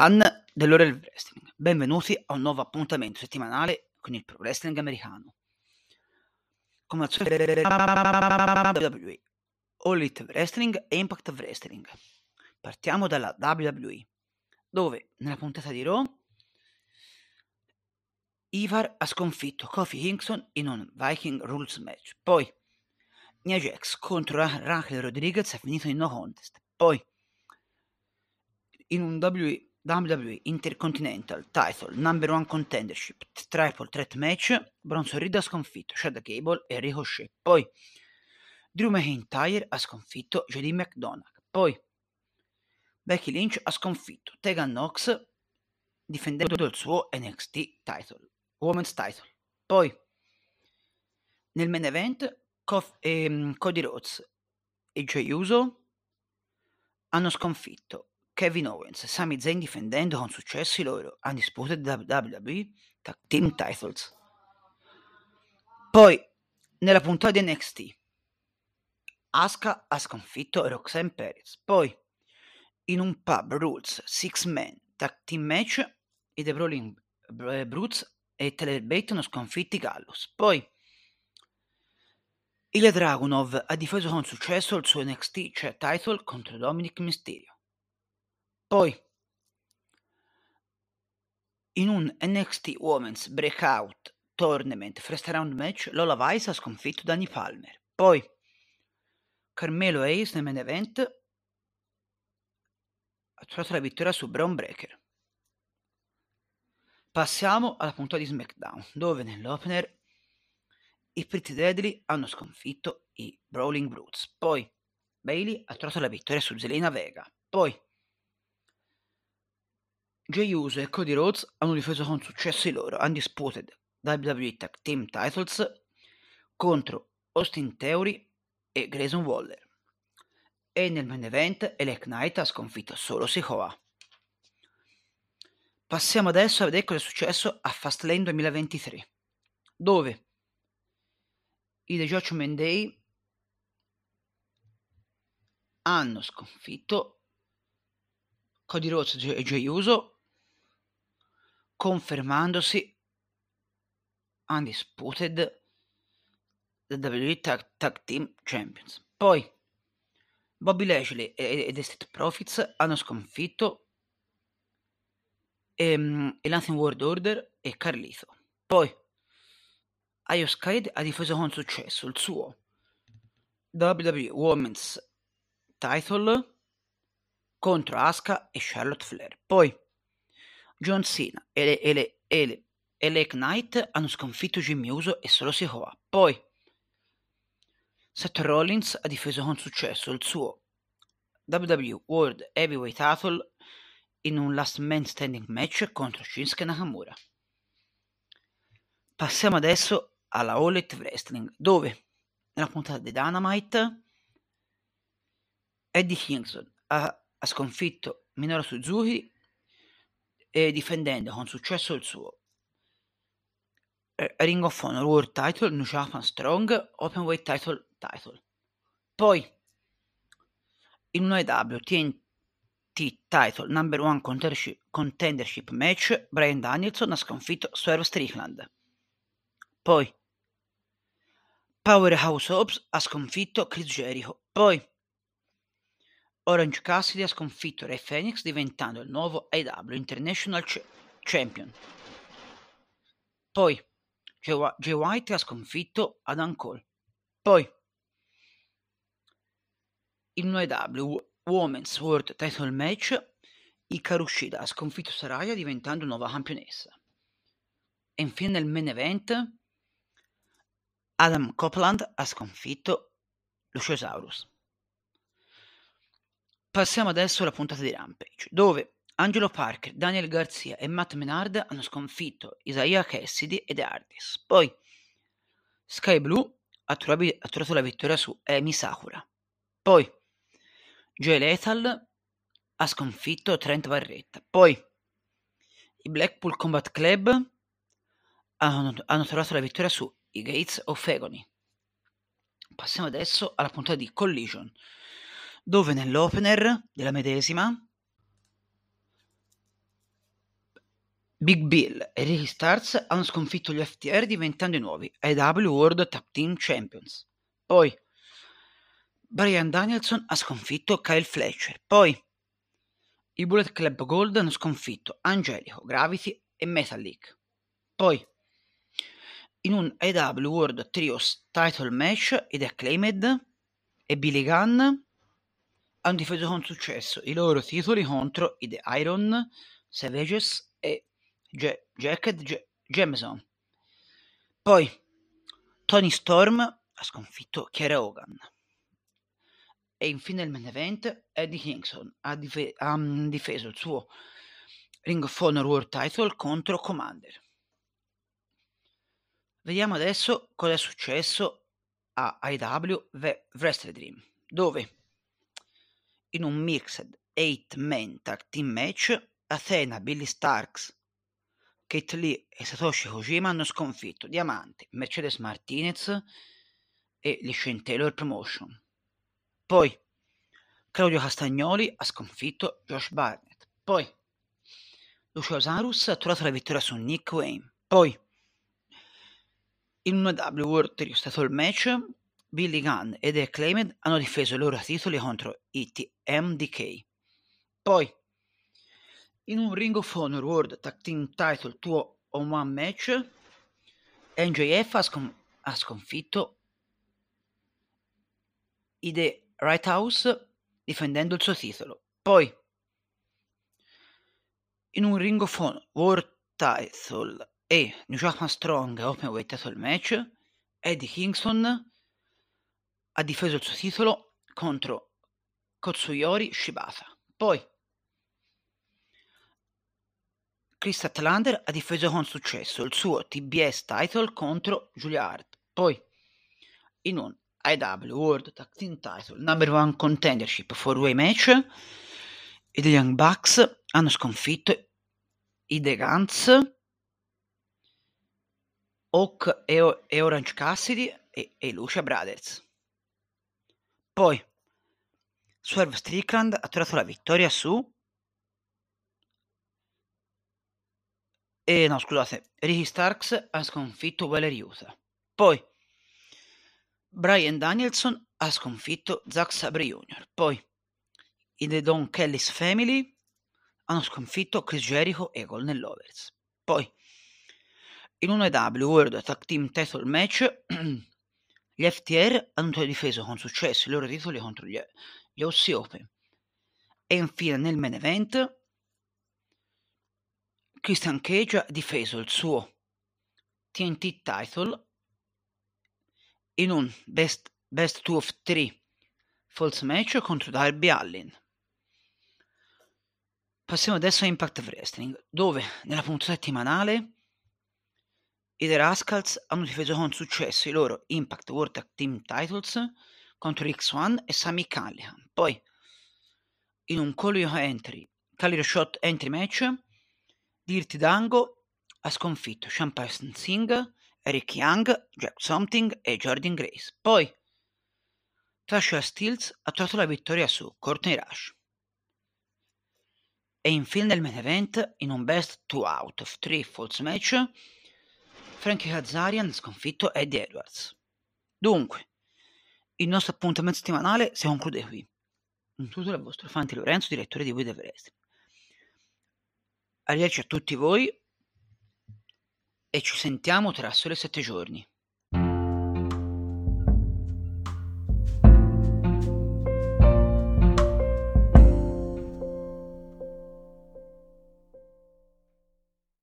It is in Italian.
fan dell'ora del wrestling, benvenuti a un nuovo appuntamento settimanale con il pro wrestling americano. Come al solito WWE, All Elite Wrestling e Impact Wrestling. Partiamo dalla WWE, dove nella puntata di Raw Ivar ha sconfitto Kofi Kingston in un Viking Rules match. Poi Nia Jax contro Raquel Rodriguez è finito in no contest. Poi in un WWE WWE Intercontinental Title Number One Contendership Triple Threat Match Bronson Reed ha sconfitto Chad Gable e Ricochet. Poi Drew McIntyre ha sconfitto JD McDonagh. Poi Becky Lynch ha sconfitto Tegan Knox difendendo il suo NXT title Women's title. Poi nel main event Kof- ehm, Cody Rhodes e Jey Uso hanno sconfitto Kevin Owens e Sami Zayn difendendo con successo i loro Undisputed WWE Tag Team Titles. Poi, nella puntata di NXT, Asuka ha sconfitto Roxanne Perez. Poi, in un Pub Rules Six Man Tag Team Match, i The Brawling Brutes e Tyler Bate hanno sconfitti Gallus. Poi, il Dragunov ha difeso con successo il suo NXT cioè title contro Dominic Mysterio. Poi, in un NXT Women's Breakout Tournament First Round Match, Lola Vice ha sconfitto Danny Palmer. Poi, Carmelo Hayes nel main event ha trovato la vittoria su Brown Breaker. Passiamo alla puntata di SmackDown, dove nell'opener i Pretty Deadly hanno sconfitto i Brawling Brutes. Poi Bailey ha trovato la vittoria su Zelina Vega. Poi Jey Uso e Cody Rhodes hanno difeso con successo i loro Undisputed WWE Tag Team Titles contro Austin Theory e Grayson Waller. E nel main event Elec Knight ha sconfitto solo Sikoa. Passiamo adesso a vedere cosa è successo a Fastlane 2023, dove i The Judgment Day hanno sconfitto Cody Rhodes e Jey Uso confermandosi undisputed WWE Tag, Tag Team Champions. Poi Bobby Lashley e, The Street Profits hanno sconfitto ehm, e, e World Order e Carlito. Poi Io Sky ha difeso con successo il suo WWE Women's Title contro Asuka e Charlotte Flair. Poi John Cena e le, e le, e le, e le Knight hanno sconfitto Jimmy Uso e solo Sikoa. Poi Seth Rollins ha difeso con successo il suo WWE World Heavyweight Title in un Last Man Standing match contro Shinsuke Nakamura. Passiamo adesso alla All Elite Wrestling, dove nella puntata di Dynamite Eddie Kingston ha, ha sconfitto Minoru Suzuki e difendendo con successo il suo Ring of Honor World Title, New Japan Strong, Openweight Title Title. Poi in un AEW TNT Title Number One Contendership, contendership Match, Brian Danielson ha sconfitto Swerve Strickland. Poi Powerhouse Hobbs ha sconfitto Chris Jericho. Poi Orange Cassidy ha sconfitto Ray Phoenix diventando il nuovo AEW International Ch- Champion. Poi Jay White ha sconfitto Adam Cole. Poi il nuovo AEW Women's World Title Match Ikaru Shida ha sconfitto Saraya diventando nuova campionessa. E infine nel main event Adam Copeland ha sconfitto Luciosaurus. Passiamo adesso alla puntata di Rampage, dove Angelo Parker, Daniel Garcia e Matt Menard hanno sconfitto Isaiah Cassidy ed The Hardys. Poi Sky Blue ha, trovato, la vittoria su Emi Sakura. Poi Joe Lethal ha sconfitto Trent Barretta. Poi i Blackpool Combat Club hanno, hanno trovato la vittoria su i Gates of Agony. Passiamo adesso alla puntata di Collision, dove nell'opener della medesima Big Bill e Ricky Starks hanno sconfitto gli FTR diventando i nuovi AW World Tag Team Champions. Poi Brian Danielson ha sconfitto Kyle Fletcher. Poi i Bullet Club Gold hanno sconfitto Angelico, Gravity e Metallic. Poi in un AW World Trios Title Match ed Acclaimed e Billy Gunn hanno difeso con successo i loro titoli contro i The Iron Savages e J- Jacket J- Jameson. Poi Tony Storm ha sconfitto Kiera Hogan. E infine il main event, Eddie Kingston ha, dif- ha difeso il suo Ring of Honor World Title contro Commander. Vediamo adesso cosa è successo a IW Wrestle Dream, dove in un mixed 8-man tag team match Athena, Billy Starks, Kate Lee e Satoshi Kojima hanno sconfitto Diamante, Mercedes Martinez e Shane Taylor Promotion. Poi Claudio Castagnoli ha sconfitto Josh Barnett. Poi Lucio Sarus ha trovato la vittoria su Nick Wayne. Poi in una W World Title Match, Billy Gunn ed The Acclaimed hanno difeso i loro titoli contro i TMDK. Poi, in un Ring of Honor World Tag Team Title 2 on 1 match, NJF ha, scon- ha sconfitto i The Right House difendendo il suo titolo. Poi, in un Ring of Honor World Title e New Japan Strong Openweight Title Match, Eddie Kingston ha difeso il suo titolo contro Kotsuyori Shibata. Poi Chris Atlander ha difeso con successo il suo TBS title contro Julia Hart. Poi in un IW World Tag Team Title Number One Contendership 4-Way match i The Young Bucks hanno sconfitto i The Guns e, e Orange Cassidy e, e Lucia Brothers. Poi Swerve Strickland ha trovato la vittoria su e no scusate Ricky Starks ha sconfitto Valerie Utah. Poi Brian Danielson ha sconfitto Zack Sabre Jr. Poi i The Don Kelly's Family hanno sconfitto Chris Jericho e Golden Lovers. Poi in un EW World Tag Team Title Match, gli FTR hanno difeso con successo i loro titoli contro gli, gli OC Open. E infine nel main event, Christian Cage ha difeso il suo TNT title in un best, best 2 of 3 false match contro Darby Allin. Passiamo adesso a Impact Wrestling, dove nella puntata settimanale i The Rascals hanno difeso con successo i loro Impact World Tag Team Titles contro X1 e Sami Callihan. Poi, in un Call Entry, Calio Shot Entry match, Dirty Dango ha sconfitto Parson Singh, Eric Young, Jack Something e Jordan Grace. Poi, Tasha Steels ha trovato la vittoria su Courtney Rush. E infine nel main event, in un best 2 out of 3 falls match, Frankie Kazarian sconfitto Eddie Edwards. Dunque, il nostro appuntamento settimanale si conclude qui. Un tutto dal vostro Fanti Lorenzo, direttore di Guida Everest. Arrivederci a tutti voi e ci sentiamo tra sole sette giorni.